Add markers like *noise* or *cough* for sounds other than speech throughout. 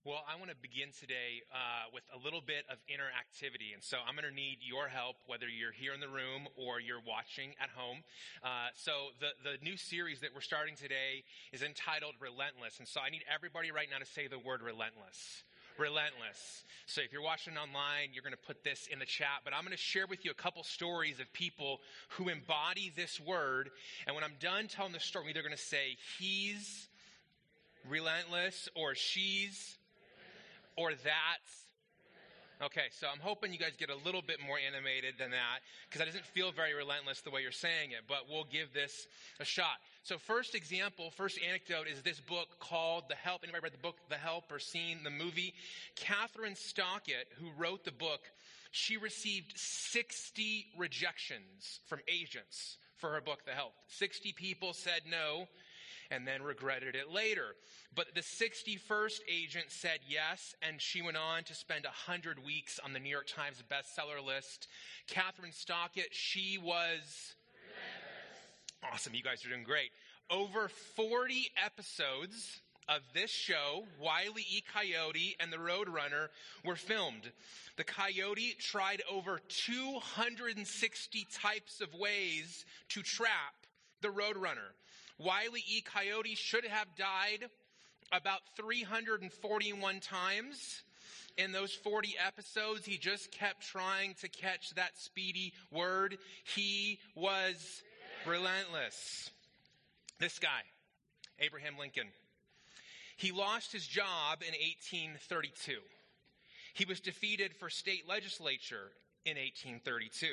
Well, I want to begin today uh, with a little bit of interactivity. And so I'm going to need your help, whether you're here in the room or you're watching at home. Uh, so the, the new series that we're starting today is entitled Relentless. And so I need everybody right now to say the word relentless. Relentless. So if you're watching online, you're going to put this in the chat, but I'm going to share with you a couple stories of people who embody this word. And when I'm done telling the story, I'm either going to say he's relentless or she's or that's. Okay, so I'm hoping you guys get a little bit more animated than that because that doesn't feel very relentless the way you're saying it, but we'll give this a shot. So, first example, first anecdote is this book called The Help. Anybody read the book The Help or seen the movie? Kathryn Stockett, who wrote the book, she received 60 rejections from agents for her book, The Help. 60 people said no and then regretted it later. But the 61st agent said yes, and she went on to spend 100 weeks on the New York Times bestseller list. Kathryn Stockett, she was awesome. You guys are doing great. Over 40 episodes of this show, Wile E. Coyote and the Roadrunner, were filmed. The Coyote tried over 260 types of ways to trap the Roadrunner. Wile E. Coyote should have died about 341 times. In those 40 episodes, he just kept trying to catch that speedy word. He was relentless. This guy, Abraham Lincoln, he lost his job in 1832. He was defeated for state legislature in 1832.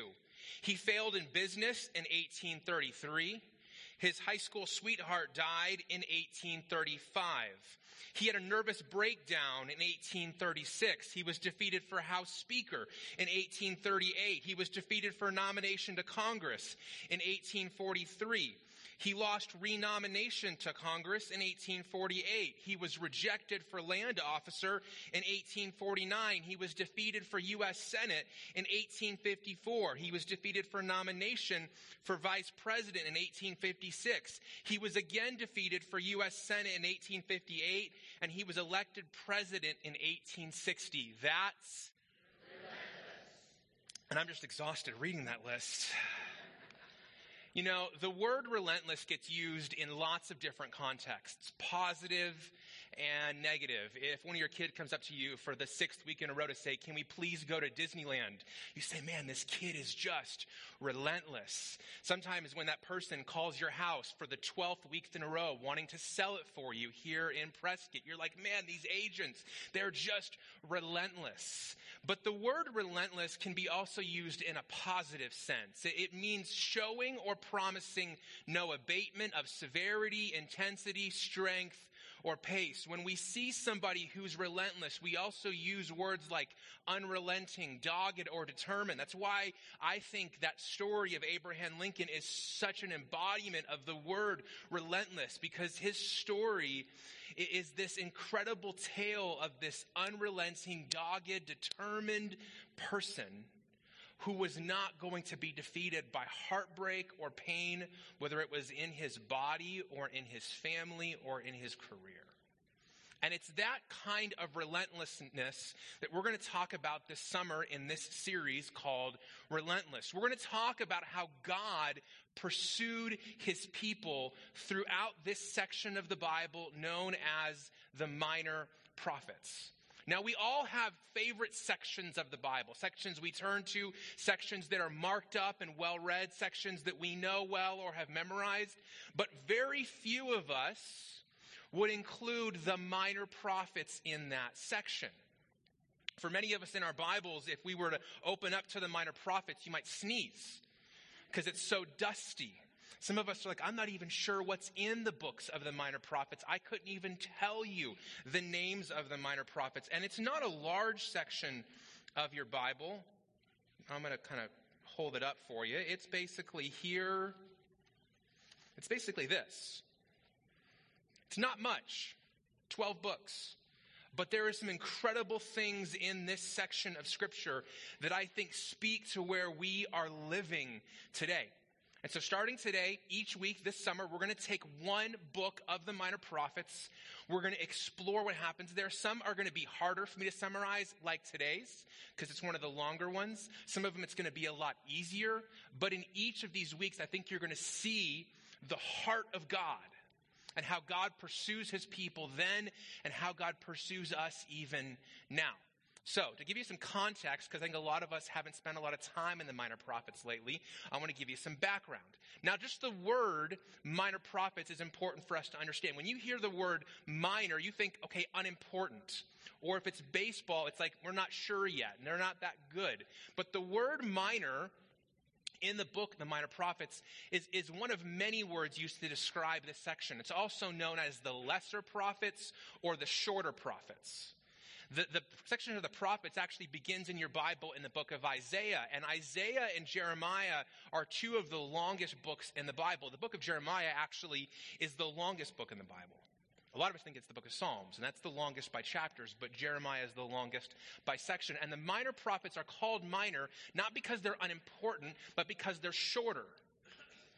He failed in business in 1833. His high school sweetheart died in 1835. He had a nervous breakdown in 1836. He was defeated for House Speaker in 1838. He was defeated for nomination to Congress in 1843. He lost renomination to Congress in 1848. He was rejected for land officer in 1849. He was defeated for U.S. Senate in 1854. He was defeated for nomination for vice president in 1856. He was again defeated for U.S. Senate in 1858, and he was elected president in 1860. That's. And I'm just exhausted reading that list. You know, the word relentless gets used in lots of different contexts, positive and negative. If one of your kid comes up to you for the sixth week in a row to say, can we please go to Disneyland? You say, man, this kid is just relentless. Sometimes when that person calls your house for the 12th week in a row wanting to sell it for you here in Prescott, you're like, man, these agents, they're just relentless. But the word relentless can be also used in a positive sense. It means showing or promising no abatement of severity, intensity, strength, or pace. When we see somebody who's relentless, we also use words like unrelenting, dogged, or determined. That's why I think that story of Abraham Lincoln is such an embodiment of the word relentless because his story is this incredible tale of this unrelenting, dogged, determined person who was not going to be defeated by heartbreak or pain, whether it was in his body or in his family or in his career. And it's that kind of relentlessness that we're going to talk about this summer in this series called Relentless. We're going to talk about how God pursued his people throughout this section of the Bible known as the Minor Prophets. Now, we all have favorite sections of the Bible, sections we turn to, sections that are marked up and well read, sections that we know well or have memorized, but very few of us would include the minor prophets in that section. For many of us in our Bibles, if we were to open up to the minor prophets, you might sneeze because it's so dusty. Some of us are like, I'm not even sure what's in the books of the minor prophets. I couldn't even tell you the names of the minor prophets. And it's not a large section of your Bible. I'm going to kind of hold it up for you. It's basically here. It's basically this. It's not much 12 books. But there are some incredible things in this section of Scripture that I think speak to where we are living today. And so, starting today, each week this summer, we're going to take one book of the Minor Prophets. We're going to explore what happens there. Some are going to be harder for me to summarize, like today's, because it's one of the longer ones. Some of them it's going to be a lot easier. But in each of these weeks, I think you're going to see the heart of God and how God pursues his people then and how God pursues us even now. So, to give you some context, because I think a lot of us haven't spent a lot of time in the minor prophets lately, I want to give you some background. Now, just the word minor prophets is important for us to understand. When you hear the word minor, you think, okay, unimportant. Or if it's baseball, it's like, we're not sure yet, and they're not that good. But the word minor in the book, the Minor Prophets, is, is one of many words used to describe this section. It's also known as the lesser prophets or the shorter prophets. The, the section of the prophets actually begins in your Bible in the book of Isaiah. And Isaiah and Jeremiah are two of the longest books in the Bible. The book of Jeremiah actually is the longest book in the Bible. A lot of us think it's the book of Psalms, and that's the longest by chapters, but Jeremiah is the longest by section. And the minor prophets are called minor not because they're unimportant, but because they're shorter.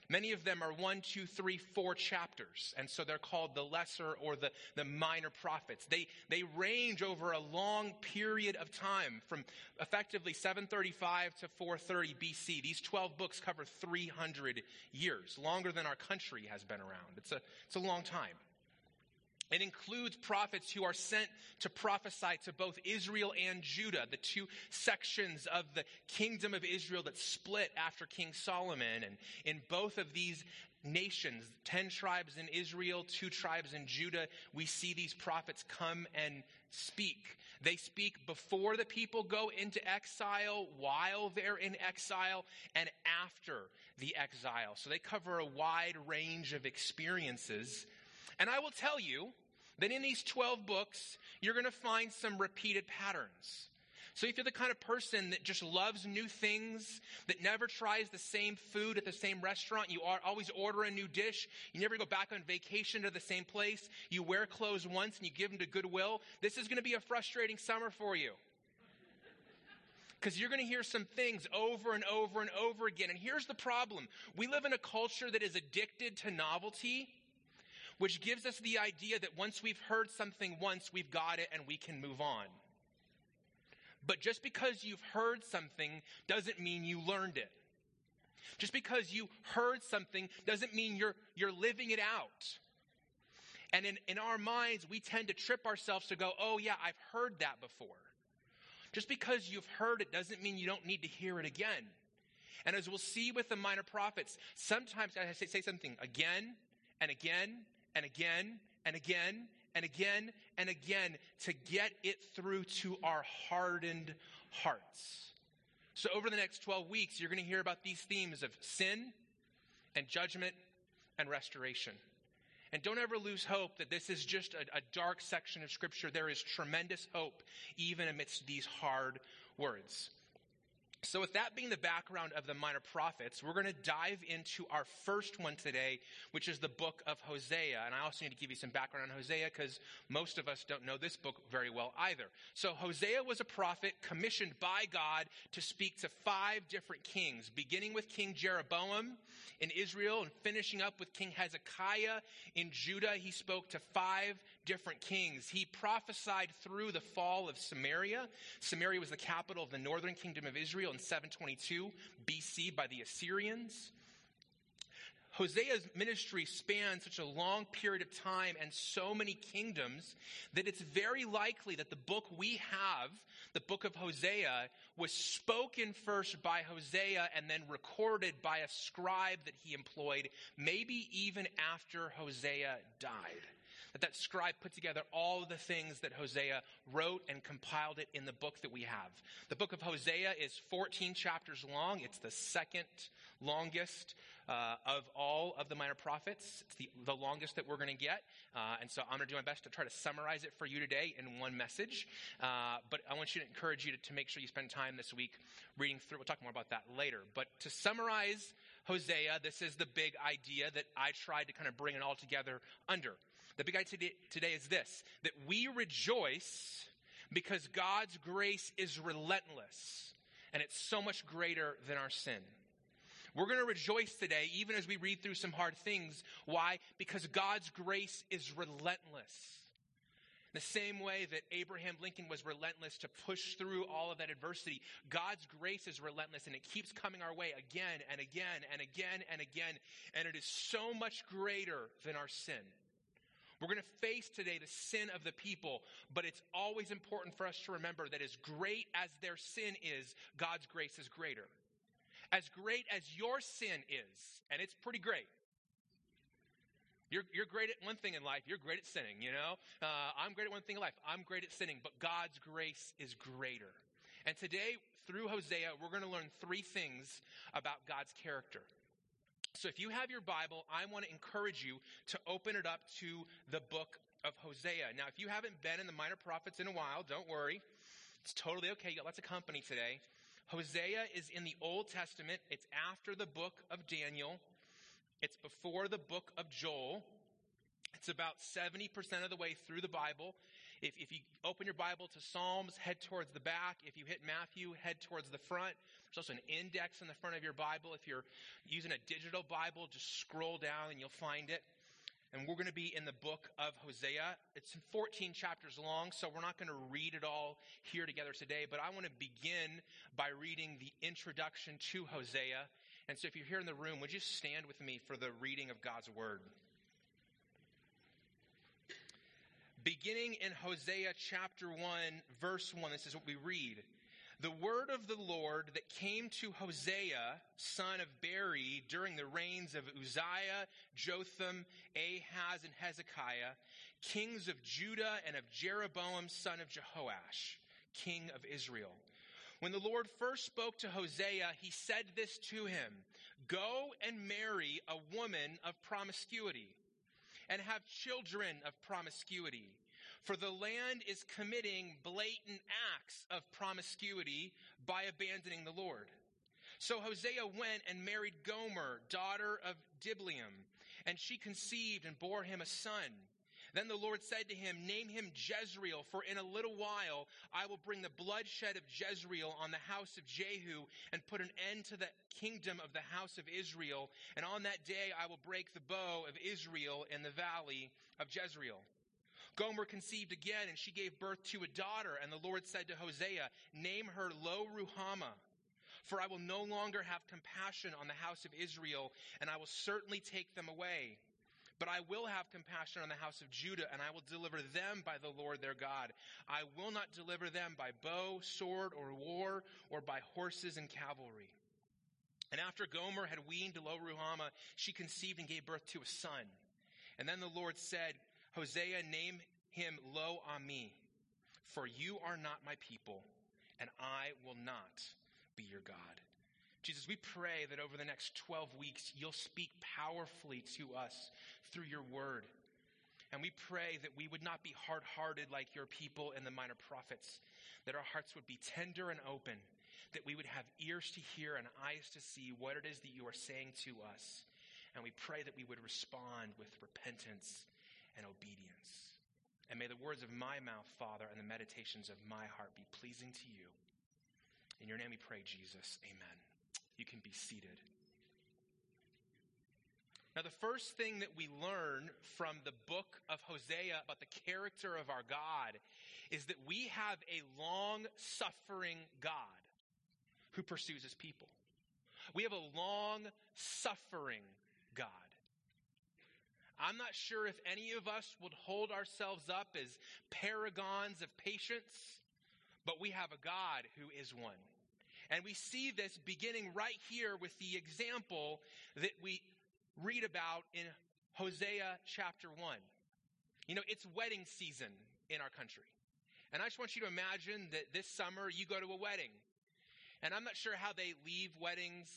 Many of them are one, two, three, four chapters. And so they're called the lesser or the, the minor prophets. They, they range over a long period of time from effectively 735 to 430 BC. These 12 books cover 300 years, longer than our country has been around. It's a, it's a long time. It includes prophets who are sent to prophesy to both Israel and Judah, the two sections of the kingdom of Israel that split after King Solomon. And in both of these nations, 10 tribes in Israel, two tribes in Judah, we see these prophets come and speak. They speak before the people go into exile, while they're in exile, and after the exile. So they cover a wide range of experiences and I will tell you that in these 12 books, you're going to find some repeated patterns. So if you're the kind of person that just loves new things, that never tries the same food at the same restaurant, you are always order a new dish, you never go back on vacation to the same place, you wear clothes once and you give them to Goodwill, this is going to be a frustrating summer for you. Because you're going to hear some things over and over and over again. And here's the problem. We live in a culture that is addicted to novelty which gives us the idea that once we've heard something once, we've got it and we can move on. But just because you've heard something doesn't mean you learned it. Just because you heard something doesn't mean you're, you're living it out. And in, in our minds, we tend to trip ourselves to go, oh, yeah, I've heard that before. Just because you've heard it doesn't mean you don't need to hear it again. And as we'll see with the minor prophets, sometimes I say, say something again and again and again and again and again and again to get it through to our hardened hearts. So, over the next 12 weeks, you're going to hear about these themes of sin and judgment and restoration. And don't ever lose hope that this is just a, a, dark section of Scripture. There is tremendous hope even amidst these hard words. So, with that being the background of the minor prophets, we're going to dive into our first one today, which is the book of Hosea. And I also need to give you some background on Hosea because most of us don't know this book very well either. So, Hosea was a prophet commissioned by God to speak to five different kings, beginning with King Jeroboam in Israel and finishing up with King Hezekiah in Judah. He spoke to five different kings. He prophesied through the fall of Samaria. Samaria was the capital of the northern kingdom of Israel in 722 BC by the Assyrians. Hosea's ministry spans such a long period of time and so many kingdoms that it's very likely that the book we have, the book of Hosea, was spoken first by Hosea and then recorded by a scribe that he employed, maybe even after Hosea died that that scribe put together all the things that Hosea wrote and compiled it in the book that we have. The book of Hosea is 14 chapters long. It's the second longest uh, of all of the minor prophets. It's the, the longest that we're going to get. Uh, and so I'm going to do my best to try to summarize it for you today in one message. Uh, but I want you to encourage you to, to make sure you spend time this week reading through. We'll talk more about that later. But to summarize Hosea, this is the big idea that I tried to kind of bring it all together under. The big idea today is this that we rejoice because God's grace is relentless and it's so much greater than our sin. We're going to rejoice today, even as we read through some hard things. Why? Because God's grace is relentless. The same way that Abraham Lincoln was relentless to push through all of that adversity, God's grace is relentless and it keeps coming our way again and again and again and again. And it is so much greater than our sin. We're going to face today the sin of the people, but it's always important for us to remember that as great as their sin is, God's grace is greater. As great as your sin is, and it's pretty great. You're, you're great at one thing in life. You're great at sinning, you know? Uh, I'm great at one thing in life. I'm great at sinning, but God's grace is greater. And today, through Hosea, we're going to learn three things about God's character. So if you have your Bible, I want to encourage you to open it up to the book of Hosea. Now, if you haven't been in the minor prophets in a while, don't worry. It's totally okay. You got lots of company today. Hosea is in the Old Testament. It's after the book of Daniel. It's before the book of Joel. It's about 70% of the way through the Bible. If, if you open your Bible to Psalms, head towards the back. If you hit Matthew, head towards the front. There's also an index in the front of your Bible. If you're using a digital Bible, just scroll down and you'll find it. And we're going to be in the book of Hosea. It's 14 chapters long, so we're not going to read it all here together today, but I want to begin by reading the introduction to Hosea. And so if you're here in the room, would you stand with me for the reading of God's word? Beginning in Hosea chapter 1, verse 1, this is what we read. The word of the Lord that came to Hosea, son of Beeri, during the reigns of Uzziah, Jotham, Ahaz, and Hezekiah, kings of Judah, and of Jeroboam, son of Jehoash, king of Israel. When the Lord first spoke to Hosea, he said this to him Go and marry a woman of promiscuity and have children of promiscuity. For the land is committing blatant acts of promiscuity by abandoning the Lord. So Hosea went and married Gomer, daughter of Diblaim, and she conceived and bore him a son. Then the Lord said to him, Name him Jezreel, for in a little while I will bring the bloodshed of Jezreel on the house of Jehu and put an end to the kingdom of the house of Israel. And on that day I will break the bow of Israel in the valley of Jezreel. Gomer conceived again, and she gave birth to a daughter. And the Lord said to Hosea, Name her Lo Ruhamah. For I will no longer have compassion on the house of Israel, and I will certainly take them away. But I will have compassion on the house of Judah, and I will deliver them by the Lord their God. I will not deliver them by bow, sword, or war, or by horses and cavalry. And after Gomer had weaned Lo Ruhamah, she conceived and gave birth to a son. And then the Lord said, Hosea, name him Lo Ammi, for you are not my people, and I will not be your God. Jesus, we pray that over the next 12 weeks, you'll speak powerfully to us through your word. And we pray that we would not be hard hearted like your people and the minor prophets, that our hearts would be tender and open, that we would have ears to hear and eyes to see what it is that you are saying to us. And we pray that we would respond with repentance and obedience. And may the words of my mouth, Father, and the meditations of my heart be pleasing to you. In your name we pray, Jesus. Amen. You can be seated. Now, the first thing that we learn from the book of Hosea about the character of our God is that we have a long suffering God who pursues his people. We have a long suffering God. I'm not sure if any of us would hold ourselves up as paragons of patience, but we have a God who is one. And we see this beginning right here with the example that we read about in Hosea chapter 1. You know, it's wedding season in our country. And I just want you to imagine that this summer you go to a wedding. And I'm not sure how they leave weddings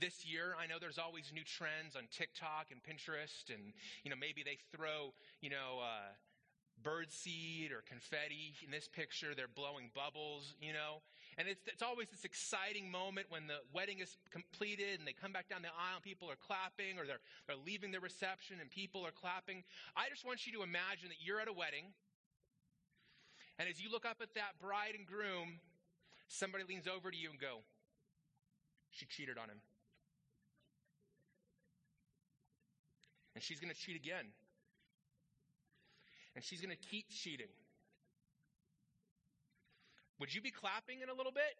this year. I know there's always new trends on TikTok and Pinterest, and you know maybe they throw you know uh, bird seed or confetti. In this picture, they're blowing bubbles. You know, and it's, it's always this exciting moment when the wedding is completed and they come back down the aisle and people are clapping or they're, they're leaving the reception and people are clapping. I just want you to imagine that you're at a wedding and as you look up at that bride and groom, somebody leans over to you and go, she cheated on him. And she's going to cheat again. And she's going to keep cheating. Would you be clapping in a little bit?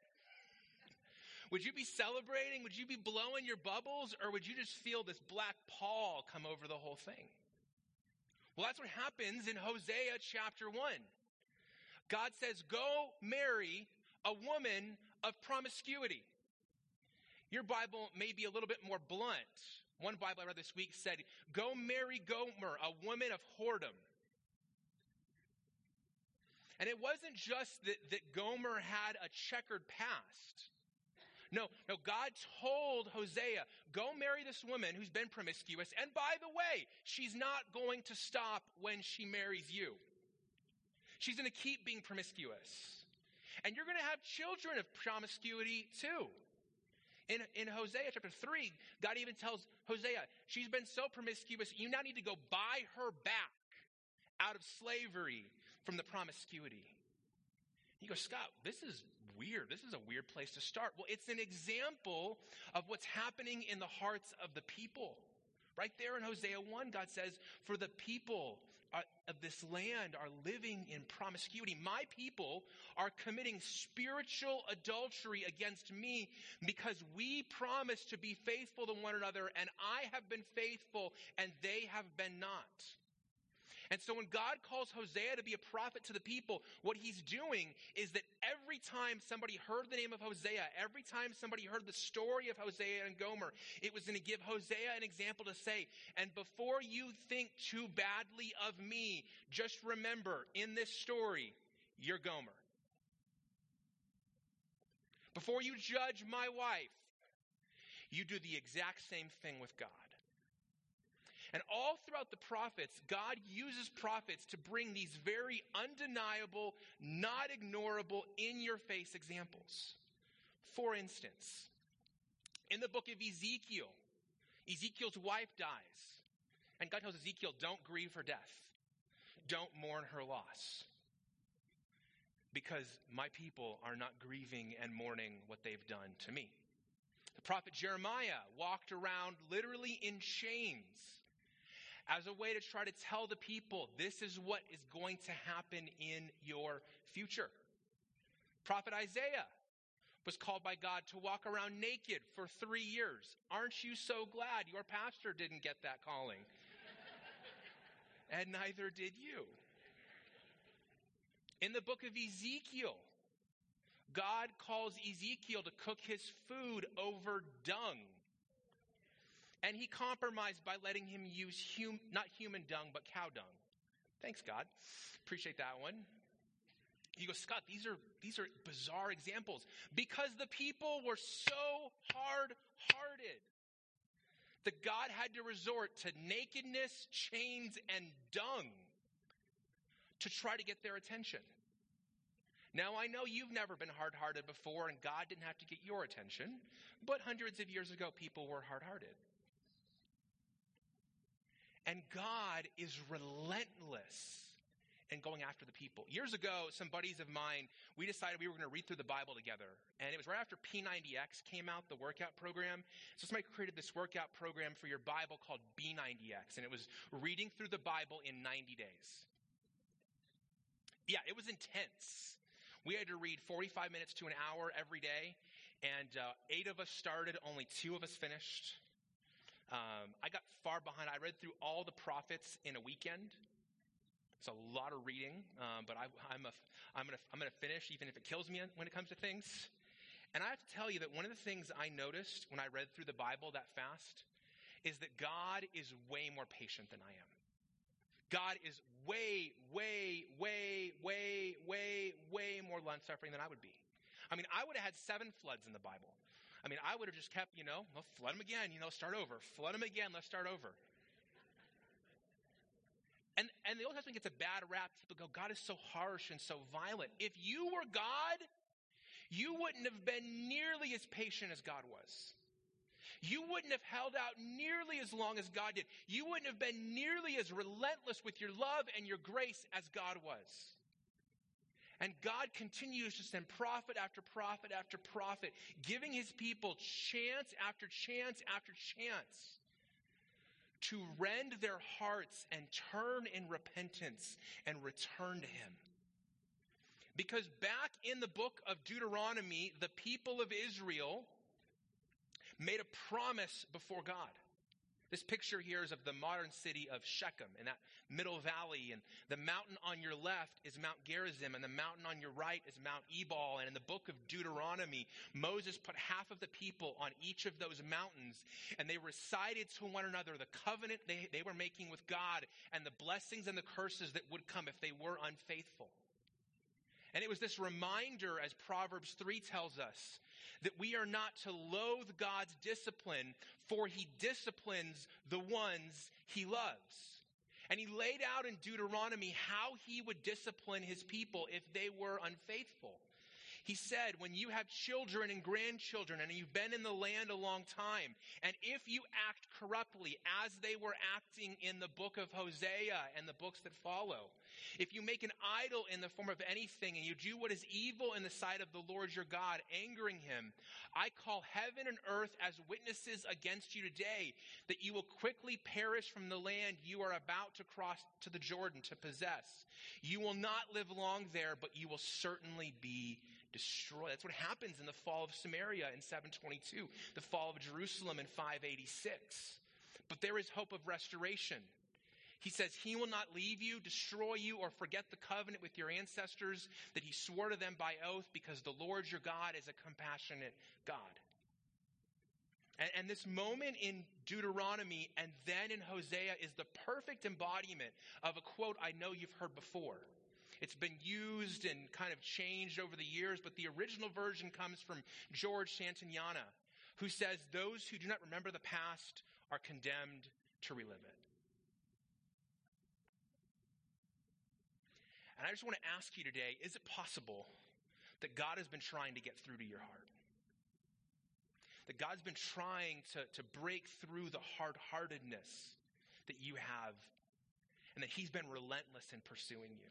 Would you be celebrating? Would you be blowing your bubbles? Or would you just feel this black pall come over the whole thing? Well, that's what happens in Hosea chapter 1. God says, Go marry a woman of promiscuity. Your Bible may be a little bit more blunt. One Bible I read this week said, Go marry Gomer, a woman of whoredom. And it wasn't just that, that Gomer had a checkered past. No, no, God told Hosea, go marry this woman who's been promiscuous. And by the way, she's not going to stop when she marries you. She's going to keep being promiscuous. And you're going to have children of promiscuity too. In, in Hosea chapter 3, God even tells Hosea, she's been so promiscuous, you now need to go buy her back out of slavery from the promiscuity. You go, Scott, this is weird. This is a weird place to start. Well, it's an example of what's happening in the hearts of the people. Right there in Hosea 1, God says, For the people uh, of this land are living in promiscuity. My people are committing spiritual adultery against me because we promised to be faithful to one another, and I have been faithful, and they have been not. And so when God calls Hosea to be a prophet to the people, what he's doing is that every time somebody heard the name of Hosea, every time somebody heard the story of Hosea and Gomer, it was going to give Hosea an example to say, and before you think too badly of me, just remember in this story, you're Gomer. Before you judge my wife, you do the exact same thing with God. And all throughout the prophets, God uses prophets to bring these very undeniable, not ignorable, in your face examples. For instance, in the book of Ezekiel, Ezekiel's wife dies. And God tells Ezekiel, don't grieve her death, don't mourn her loss. Because my people are not grieving and mourning what they've done to me. The prophet Jeremiah walked around literally in chains as a way to try to tell the people this is what is going to happen in your future. Prophet Isaiah was called by God to walk around naked for three years. Aren't you so glad your pastor didn't get that calling? *laughs* and neither did you. In the book of Ezekiel, God calls Ezekiel to cook his food over dung. And he compromised by letting him use hum, not human dung, but cow dung. Thanks, God. Appreciate that one. You go, Scott, these are, these are bizarre examples because the people were so hard hearted that God had to resort to nakedness, chains, and dung to try to get their attention. Now, I know you've never been hard hearted before, and God didn't have to get your attention, but hundreds of years ago, people were hard hearted. And God is relentless in going after the people. Years ago, some buddies of mine, we decided we were going to read through the Bible together. And it was right after P90X came out, the workout program. So somebody created this workout program for your Bible called B90X. And it was reading through the Bible in 90 days. Yeah, it was intense. We had to read 45 minutes to an hour every day. And uh, eight of us started, only two of us finished. Um, I got far behind. I read through all the prophets in a weekend. It's a lot of reading, um, but I, am going to finish even if it kills me when it comes to things. And I have to tell you that one of the things I noticed when I read through the Bible that fast is that God is way more patient than I am. God is way, way, way, way, way, way more long suffering than I would be. I mean, I would have had seven floods in the Bible. I mean, I would have just kept, you know, well, flood them again, you know, start over. Flood them again, let's start over. And, and the Old Testament gets a bad rap. People go, God is so harsh and so violent. If you were God, you wouldn't have been nearly as patient as God was. You wouldn't have held out nearly as long as God did. You wouldn't have been nearly as relentless with your love and your grace as God was. And God continues to send prophet after prophet after prophet, giving his people chance after chance after chance to rend their hearts and turn in repentance and return to him. Because back in the book of Deuteronomy, the people of Israel made a promise before God. This picture here is of the modern city of Shechem in that middle valley. And the mountain on your left is Mount Gerizim, and the mountain on your right is Mount Ebal. And in the book of Deuteronomy, Moses put half of the people on each of those mountains, and they recited to one another the covenant they, they were making with God and the blessings and the curses that would come if they were unfaithful. And it was this reminder, as Proverbs 3 tells us, that we are not to loathe God's discipline, for he disciplines the ones he loves. And he laid out in Deuteronomy how he would discipline his people if they were unfaithful. He said, when you have children and grandchildren and you've been in the land a long time, and if you act corruptly as they were acting in the book of Hosea and the books that follow, if you make an idol in the form of anything and you do what is evil in the sight of the Lord your God, angering him, I call heaven and earth as witnesses against you today that you will quickly perish from the land you are about to cross to the Jordan to possess. You will not live long there, but you will certainly be destroyed. That's what happens in the fall of Samaria in 722, the fall of Jerusalem in 586. But there is hope of restoration. He says, He will not leave you, destroy you, or forget the covenant with your ancestors that He swore to them by oath, because the Lord your God is a compassionate God. And, and, this moment in Deuteronomy and then in Hosea is the perfect embodiment of a quote I know you've heard before. It's been used and kind of changed over the years, but the original version comes from George Santayana, who says, Those who do not remember the past are condemned to relive it. And I just want to ask you today is it possible that God has been trying to get through to your heart? That God's been trying to, to break through the hard heartedness that you have, and that He's been relentless in pursuing you.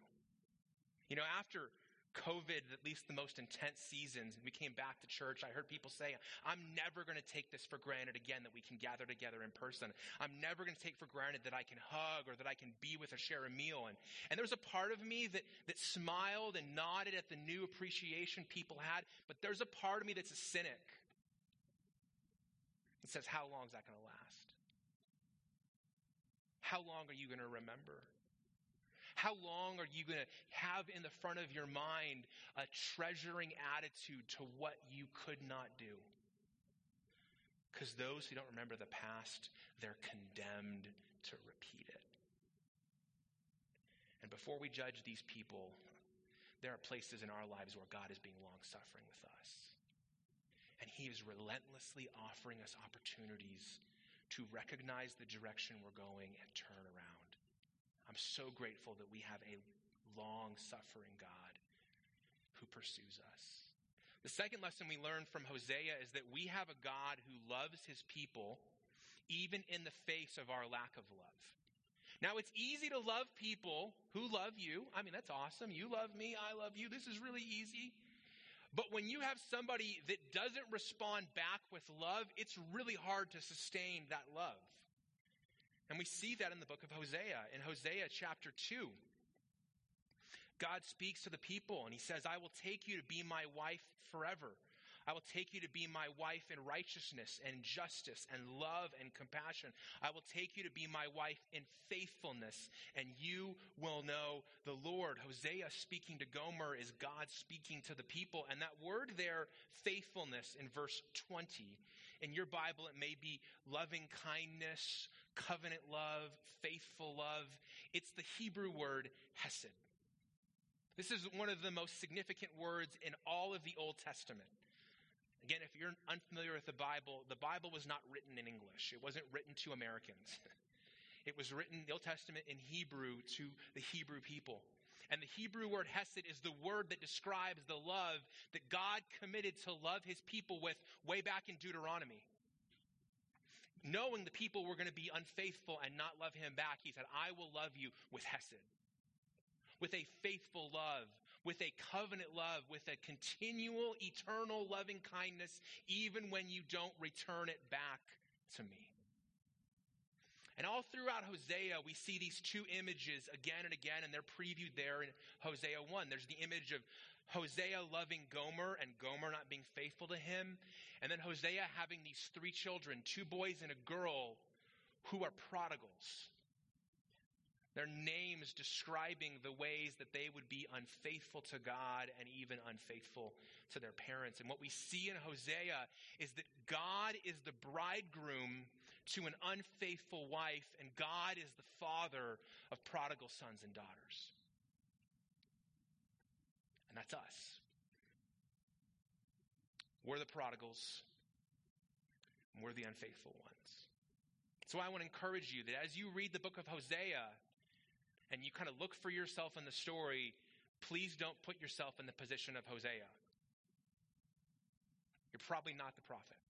You know, after COVID, at least the most intense seasons, and we came back to church, I heard people say, I'm never going to take this for granted again that we can gather together in person. I'm never going to take for granted that I can hug or that I can be with or share a meal. And, and there was a part of me that, that smiled and nodded at the new appreciation people had, but there's a part of me that's a cynic. It says, How long is that going to last? How long are you going to remember? How long are you going to have in the front of your mind a treasuring attitude to what you could not do? Because those who don't remember the past, they're condemned to repeat it. And before we judge these people, there are places in our lives where God is being long suffering with us. And He is relentlessly offering us opportunities to recognize the direction we're going and turn around. I'm so grateful that we have a long suffering God who pursues us. The second lesson we learn from Hosea is that we have a God who loves his people even in the face of our lack of love. Now, it's easy to love people who love you. I mean, that's awesome. You love me, I love you. This is really easy. But when you have somebody that doesn't respond back with love, it's really hard to sustain that love. And we see that in the book of Hosea. In Hosea chapter 2, God speaks to the people and he says, I will take you to be my wife forever. I will take you to be my wife in righteousness and justice and love and compassion. I will take you to be my wife in faithfulness, and you will know the Lord. Hosea speaking to Gomer is God speaking to the people. And that word there, faithfulness, in verse 20, in your Bible, it may be loving kindness, covenant love, faithful love. It's the Hebrew word hesed. This is one of the most significant words in all of the Old Testament. Again, if you're unfamiliar with the Bible, the Bible was not written in English. It wasn't written to Americans. *laughs* It was written, the Old Testament, in Hebrew to the Hebrew people. And the Hebrew word hesed is the word that describes the love that God committed to love his people with way back in Deuteronomy knowing the people were going to be unfaithful and not love him back, he said, I will love you with Hesed, with a faithful love, with a covenant love, with a continual, eternal loving kindness, even when you don't return it back to me. And all throughout Hosea, we see these two images again and again, and they're previewed there in Hosea 1. There's the image of Hosea loving Gomer and Gomer not being faithful to him. And then Hosea having these three children, two boys and a girl, who are prodigals. Their names describing the ways that they would be unfaithful to God and even unfaithful to their parents. And what we see in Hosea is that God is the bridegroom to an unfaithful wife, and God is the father of prodigal sons and daughters. And that's us. We're the prodigals, we're the unfaithful ones. So I want to encourage you that as you read the book of Hosea, and you kind of look for yourself in the story, please don't put yourself in the position of Hosea. You're probably not the prophet.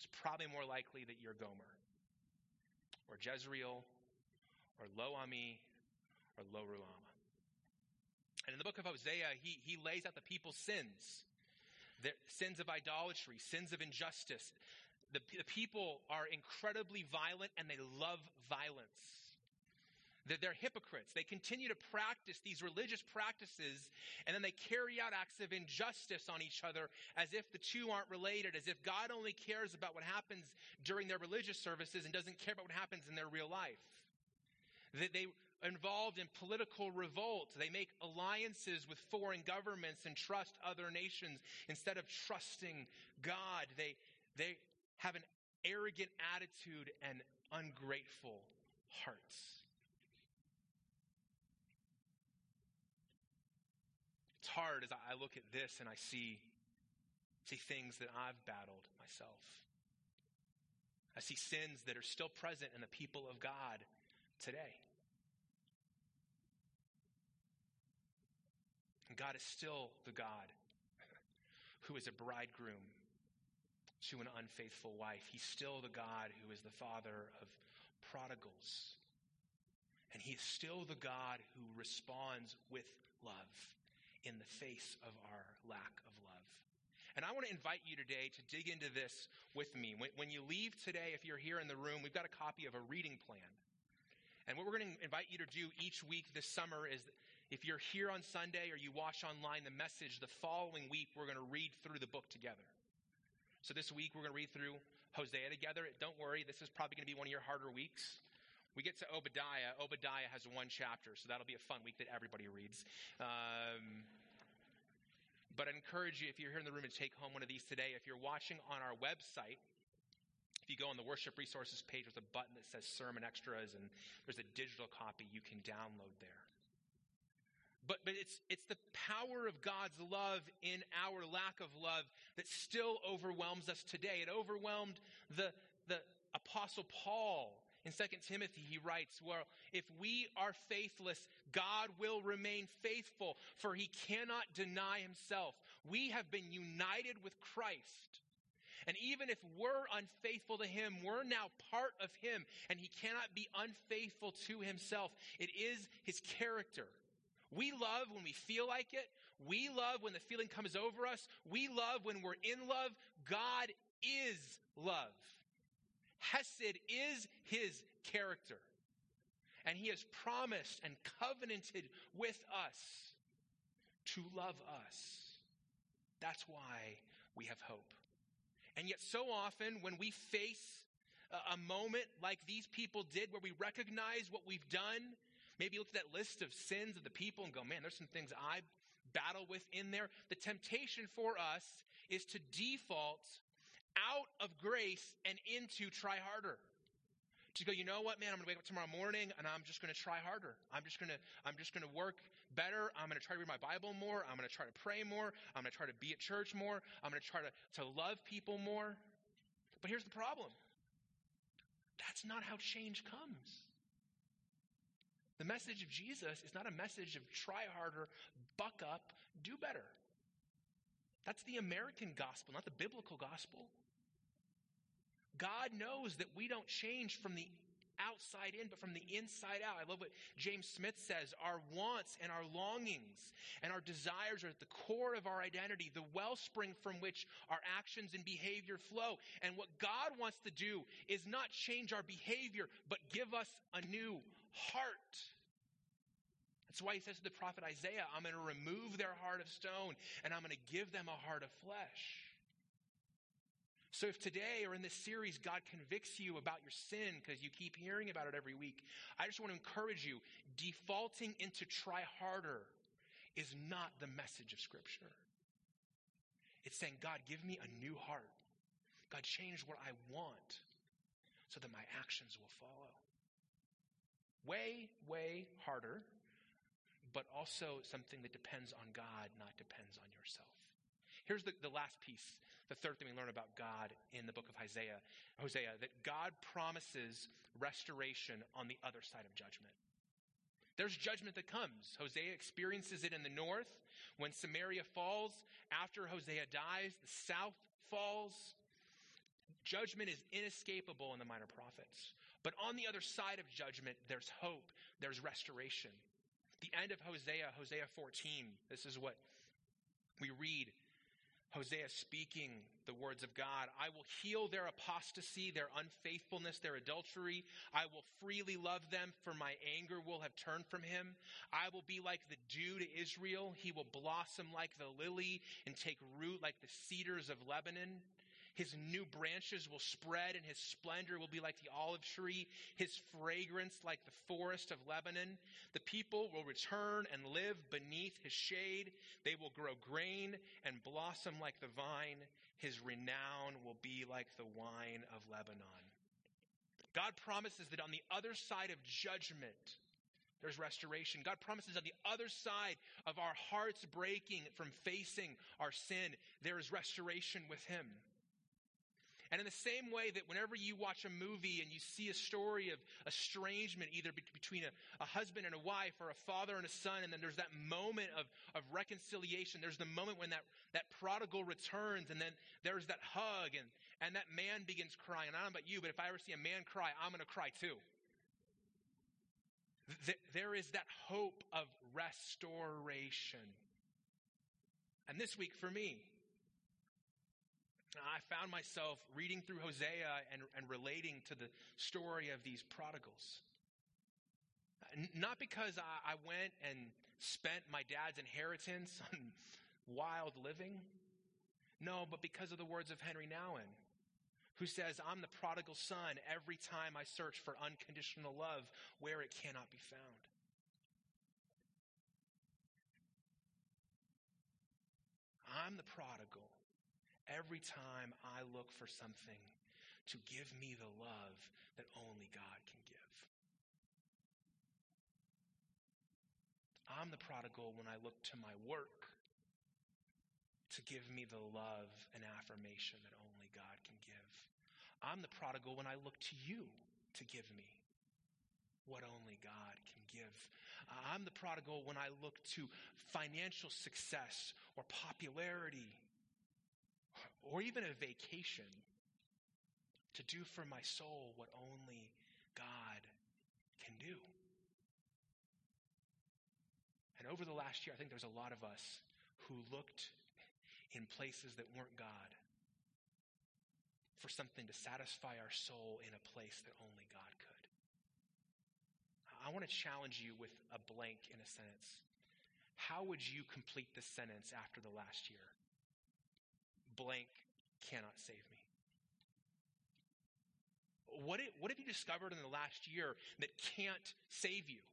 It's probably more likely that you're Gomer, or Jezreel, or Lo Ammi, or Lo Ruhamah. And in the book of Hosea, he, he lays out the people's sins. Their sins of idolatry, sins of injustice. The, the people are incredibly violent and they love violence they're hypocrites. They continue to practice these religious practices and then they carry out acts of injustice on each other as if the two aren't related, as if God only cares about what happens during their religious services and doesn't care about what happens in their real life. That they involved in political revolt. They make alliances with foreign governments and trust other nations instead of trusting God. They, they have an arrogant attitude and ungrateful hearts. Hard as I look at this and I see, see things that I've battled myself. I see sins that are still present in the people of God today. And God is still the God who is a bridegroom to an unfaithful wife. He's still the God who is the father of prodigals. And he is still the God who responds with love in the face of our lack of love. And I want to invite you today to dig into this with me. When, when, you leave today, if you're here in the room, we've got a copy of a reading plan. And what we're going to invite you to do each week this summer is if you're here on Sunday or you watch online the message, the following week we're going to read through the book together. So this week we're going to read through Hosea together. Don't worry, this is probably going to be one of your harder weeks. We get to Obadiah. Obadiah has one chapter, so that'll be a fun week that everybody reads. Um, but I encourage you, if you're here in the room, to take home one of these today. If you're watching on our website, if you go on the worship resources page, there's a button that says sermon extras, and there's a digital copy you can download there. But, but it's, it's the power of God's love in our lack of love that still overwhelms us today. It overwhelmed the, the Apostle Paul in 2 Timothy, he writes, Well, if we are faithless, God will remain faithful, for he cannot deny himself. We have been united with Christ. And even if we're unfaithful to him, we're now part of him, and he cannot be unfaithful to himself. It is his character. We love when we feel like it. We love when the feeling comes over us. We love when we're in love. God is love. Hesed is his character. And he has promised and covenanted with us to love us. That's why we have hope. And yet, so often, when we face a, moment like these people did, where we recognize what we've done, maybe look at that list of sins of the people and go, man, there's some things I battle with in there. The temptation for us is to default out of grace and into try harder. To go, you know what, man, I'm gonna wake up tomorrow morning and I'm just gonna try harder. I'm just gonna, I'm just gonna work better. I'm gonna try to read my Bible more. I'm gonna try to pray more. I'm gonna try to be at church more. I'm gonna try to, to love people more. But here's the problem. That's not how change comes. The message of Jesus is not a message of try harder, buck up, do better. That's the American gospel, not the biblical gospel. God knows that we don't change from the outside in, but from the inside out. I love what James Smith says. Our wants and our longings and our desires are at the core of our identity, the wellspring from which our actions and behavior flow. And what God wants to do is not change our behavior, but give us a new heart. That's why he says to the prophet Isaiah, I'm going to remove their heart of stone and I'm going to give them a heart of flesh. So, if today or in this series God convicts you about your sin because you keep hearing about it every week, I just want to encourage you defaulting into try harder is not the message of Scripture. It's saying, God, give me a new heart. God, change what I want so that my actions will follow. Way, way harder, but also something that depends on God, not depends on yourself. Here's the, the last piece, the third thing we learn about God in the book of Hosea, Hosea, that God promises restoration on the other side of judgment. There's judgment that comes. Hosea experiences it in the north when Samaria falls. After Hosea dies, the south falls. Judgment is inescapable in the minor prophets. But on the other side of judgment, there's hope, there's restoration. The end of Hosea, Hosea 14, this is what we read. Hosea speaking the words of God. I will heal their apostasy, their unfaithfulness, their adultery. I will freely love them, for my anger will have turned from him. I will be like the dew to Israel. He will blossom like the lily and take root like the cedars of Lebanon. His new branches will spread, and his splendor will be like the olive tree, his fragrance like the forest of Lebanon. The people will return and live beneath his shade. They will grow grain and blossom like the vine. His renown will be like the wine of Lebanon. God promises that on the other side of judgment, there's restoration. God promises on the other side of our hearts breaking from facing our sin, there is restoration with Him. And in the same way that whenever you watch a movie and you see a story of estrangement, either between a, a, husband and a wife or a father and a son, and then there's that moment of, of reconciliation, there's the moment when that, that prodigal returns, and then there's that hug, and, and that man begins crying. And I don't know about you, but if I ever see a man cry, I'm going to cry too. There is that hope of restoration. And this week for me, I found myself reading through Hosea and, and relating to the story of these prodigals. Not because I, I went and spent my dad's inheritance *laughs* on wild living. No, but because of the words of Henri Nouwen, who says, I'm the prodigal son every time I search for unconditional love where it cannot be found. I'm the prodigal every time I look for something to give me the love that only God can give. I'm the prodigal when I look to my work to give me the love and affirmation that only God can give. I'm the prodigal when I look to you to give me what only God can give. I'm the prodigal when I look to financial success or popularity or even a vacation to do for my soul what only God can do. And over the last year, I think there's a lot of us who looked in places that weren't God for something to satisfy our soul in a place that only God could. I want to challenge you with a blank in a sentence. How would you complete this sentence after the last year? Blank cannot save me? What, what have you discovered in the last year that can't save you?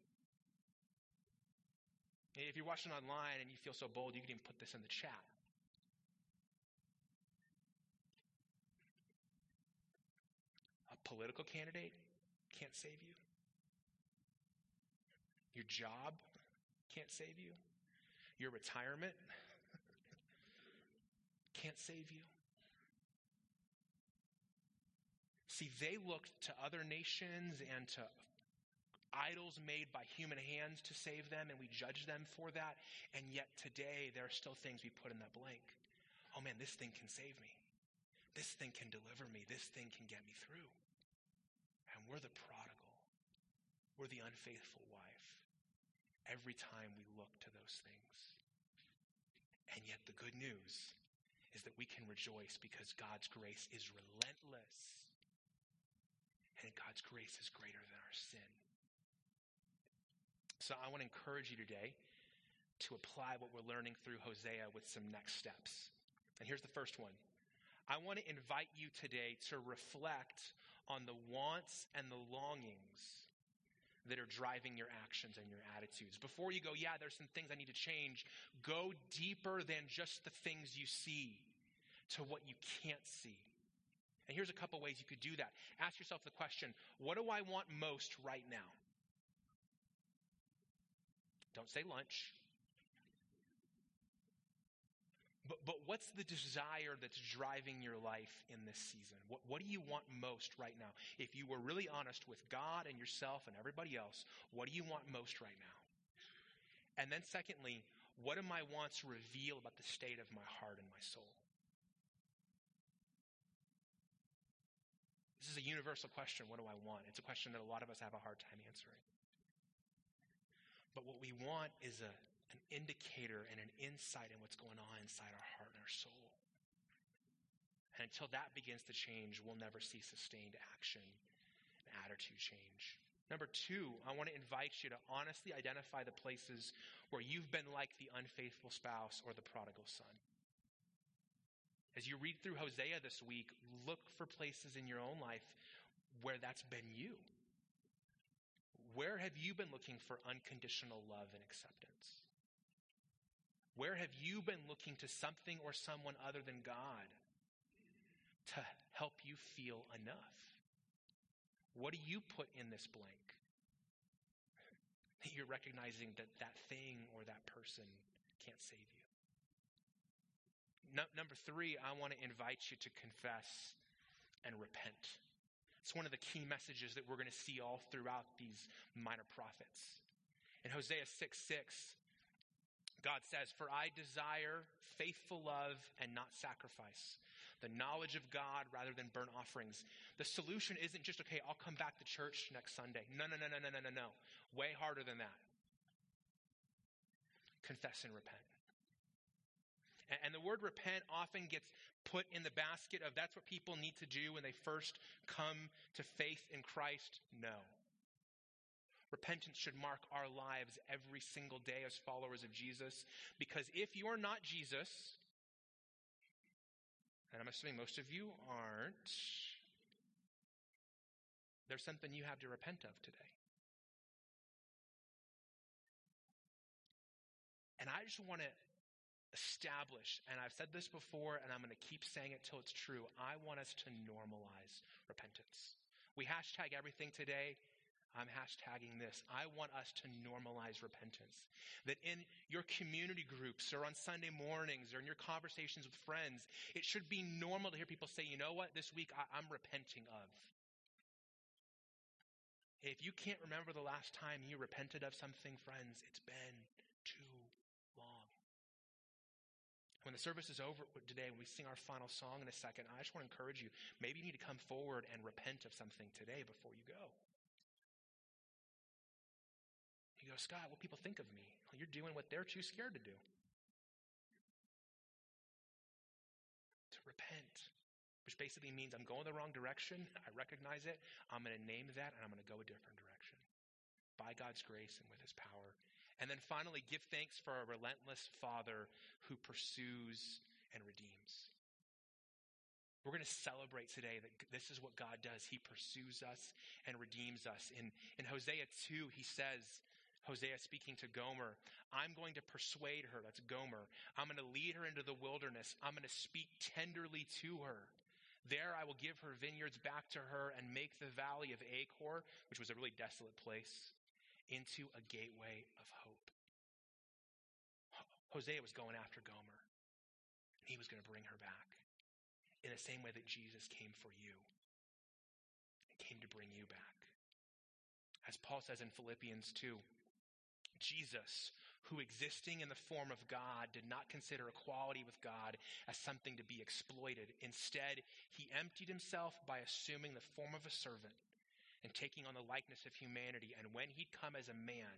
If you're watching online and you feel so bold, you can even put this in the chat. A political candidate can't save you. Your job can't save you. Your retirement can't save you. See, they looked to other nations and to idols made by human hands to save them, and we judge them for that. And yet today, there are still things we put in that blank. Oh man, this thing can save me. This thing can deliver me. This thing can get me through. And we're the prodigal. We're the unfaithful wife every time we look to those things. And yet, the good news is that we can rejoice because God's grace is relentless. And God's grace is greater than our sin. So I want to encourage you today to apply what we're learning through Hosea with some next steps. And here's the first one I want to invite you today to reflect on the wants and the longings that are driving your actions and your attitudes. Before you go, yeah, there's some things I need to change, go deeper than just the things you see to what you can't see. And here's a couple ways you could do that. Ask yourself the question what do I want most right now? Don't say lunch. But, but what's the desire that's driving your life in this season? What, what do you want most right now? If you were really honest with God and yourself and everybody else, what do you want most right now? And then, secondly, what do my wants reveal about the state of my heart and my soul? This is a universal question. What do I want? It's a question that a lot of us have a hard time answering. But what we want is a, an indicator and an insight in what's going on inside our heart and our soul. And until that begins to change, we'll never see sustained action and attitude change. Number two, I want to invite you to honestly identify the places where you've been like the unfaithful spouse or the prodigal son. As you read through Hosea this week, look for places in your own life where that's been you. Where have you been looking for unconditional love and acceptance? Where have you been looking to something or someone other than God to help you feel enough? What do you put in this blank? That you're recognizing that that thing or that person can't save you. No, number three, I want to invite you to confess and repent. It's one of the key messages that we're going to see all throughout these minor prophets. In Hosea 6 6, God says, For I desire faithful love and not sacrifice, the knowledge of God rather than burnt offerings. The solution isn't just, okay, I'll come back to church next Sunday. No, no, no, no, no, no, no, no. Way harder than that. Confess and repent. And the word repent often gets put in the basket of that's what people need to do when they first come to faith in Christ. No. Repentance should mark our lives every single day as followers of Jesus. Because if you're not Jesus, and I'm assuming most of you aren't, there's something you have to repent of today. And I just want to establish, and I've said this before, and I'm going to keep saying it till it's true. I want us to normalize repentance. We hashtag everything today. I'm hashtagging this. I want us to normalize repentance. That in your community groups or on Sunday mornings or in your conversations with friends, it should be normal to hear people say, you know what, this week I- I'm repenting of. If you can't remember the last time you repented of something, friends, it's been When the service is over today, when we sing our final song in a second, I just want to encourage you. Maybe you need to come forward and repent of something today before you go. You go, Scott, what people think of me? Well, you're doing what they're too scared to do. To repent, which basically means I'm going the wrong direction. *laughs* I recognize it. I'm going to name that and I'm going to go a different direction by God's grace and with his power. And then finally, give thanks for a relentless Father who pursues and redeems. We're going to celebrate today that this is what God does. He pursues us and redeems us. In, in Hosea 2, he says, Hosea speaking to Gomer, I'm going to persuade her. That's Gomer. I'm going to lead her into the wilderness. I'm going to speak tenderly to her. There I will give her vineyards back to her and make the valley of Achor, which was a really desolate place, into a gateway of hope. Hosea was going after Gomer, and he was going to bring her back in the same way that Jesus came for you and came to bring you back. As Paul says in Philippians 2, Jesus, who existing in the form of God did not consider equality with God as something to be exploited. Instead, he emptied himself by assuming the form of a servant and taking on the likeness of humanity. And when he'd come as a man,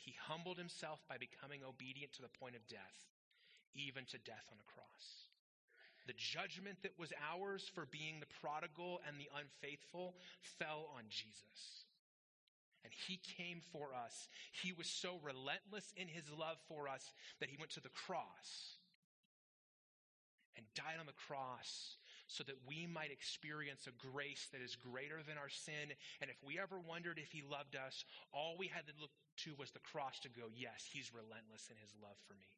he humbled himself by becoming obedient to the point of death, even to death on a cross. The judgment that was ours for being the prodigal and the unfaithful fell on Jesus and he came for us. He was so relentless in his love for us that he went to the cross and died on the cross so that we might experience a grace that is greater than our sin. And if we ever wondered if he loved us, all we had to look to was the cross to go, yes, he's relentless in his love for me.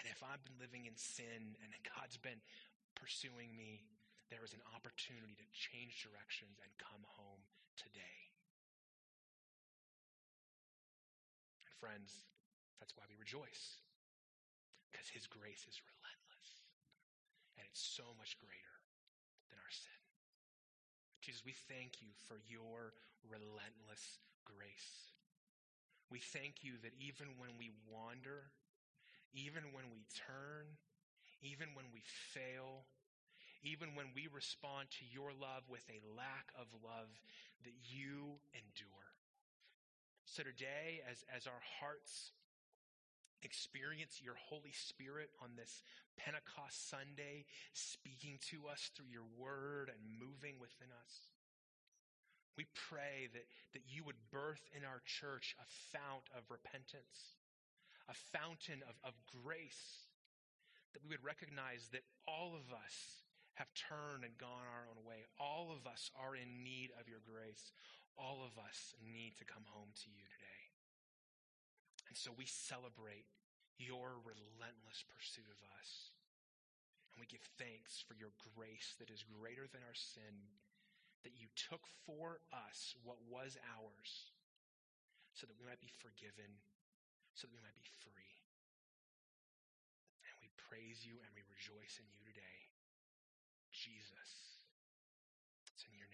And if I've been living in sin and God's been pursuing me, there is an opportunity to change directions and come home today. And friends, that's why we rejoice. Because his grace is relentless. And it's so much greater than our sin. Jesus, we thank you for your relentless grace. We thank you that even when we wander, even when we turn, even when we fail, even when we respond to your love with a lack of love, that you endure. So today, as, as our hearts experience your Holy Spirit on this Pentecost Sunday, speaking to us through your word and moving within us, we pray that, that you would birth in our church a fount of repentance, a fountain of, of grace, that we would recognize that all of us have turned and gone our own way. All of us are in need of your grace all of us need to come home to you today. And so we celebrate your relentless pursuit of us. And we give thanks for your grace that is greater than our sin, that you took for us what was ours, so that we might be forgiven, so that we might be free. And we praise you and we rejoice in you today. Jesus. It's in your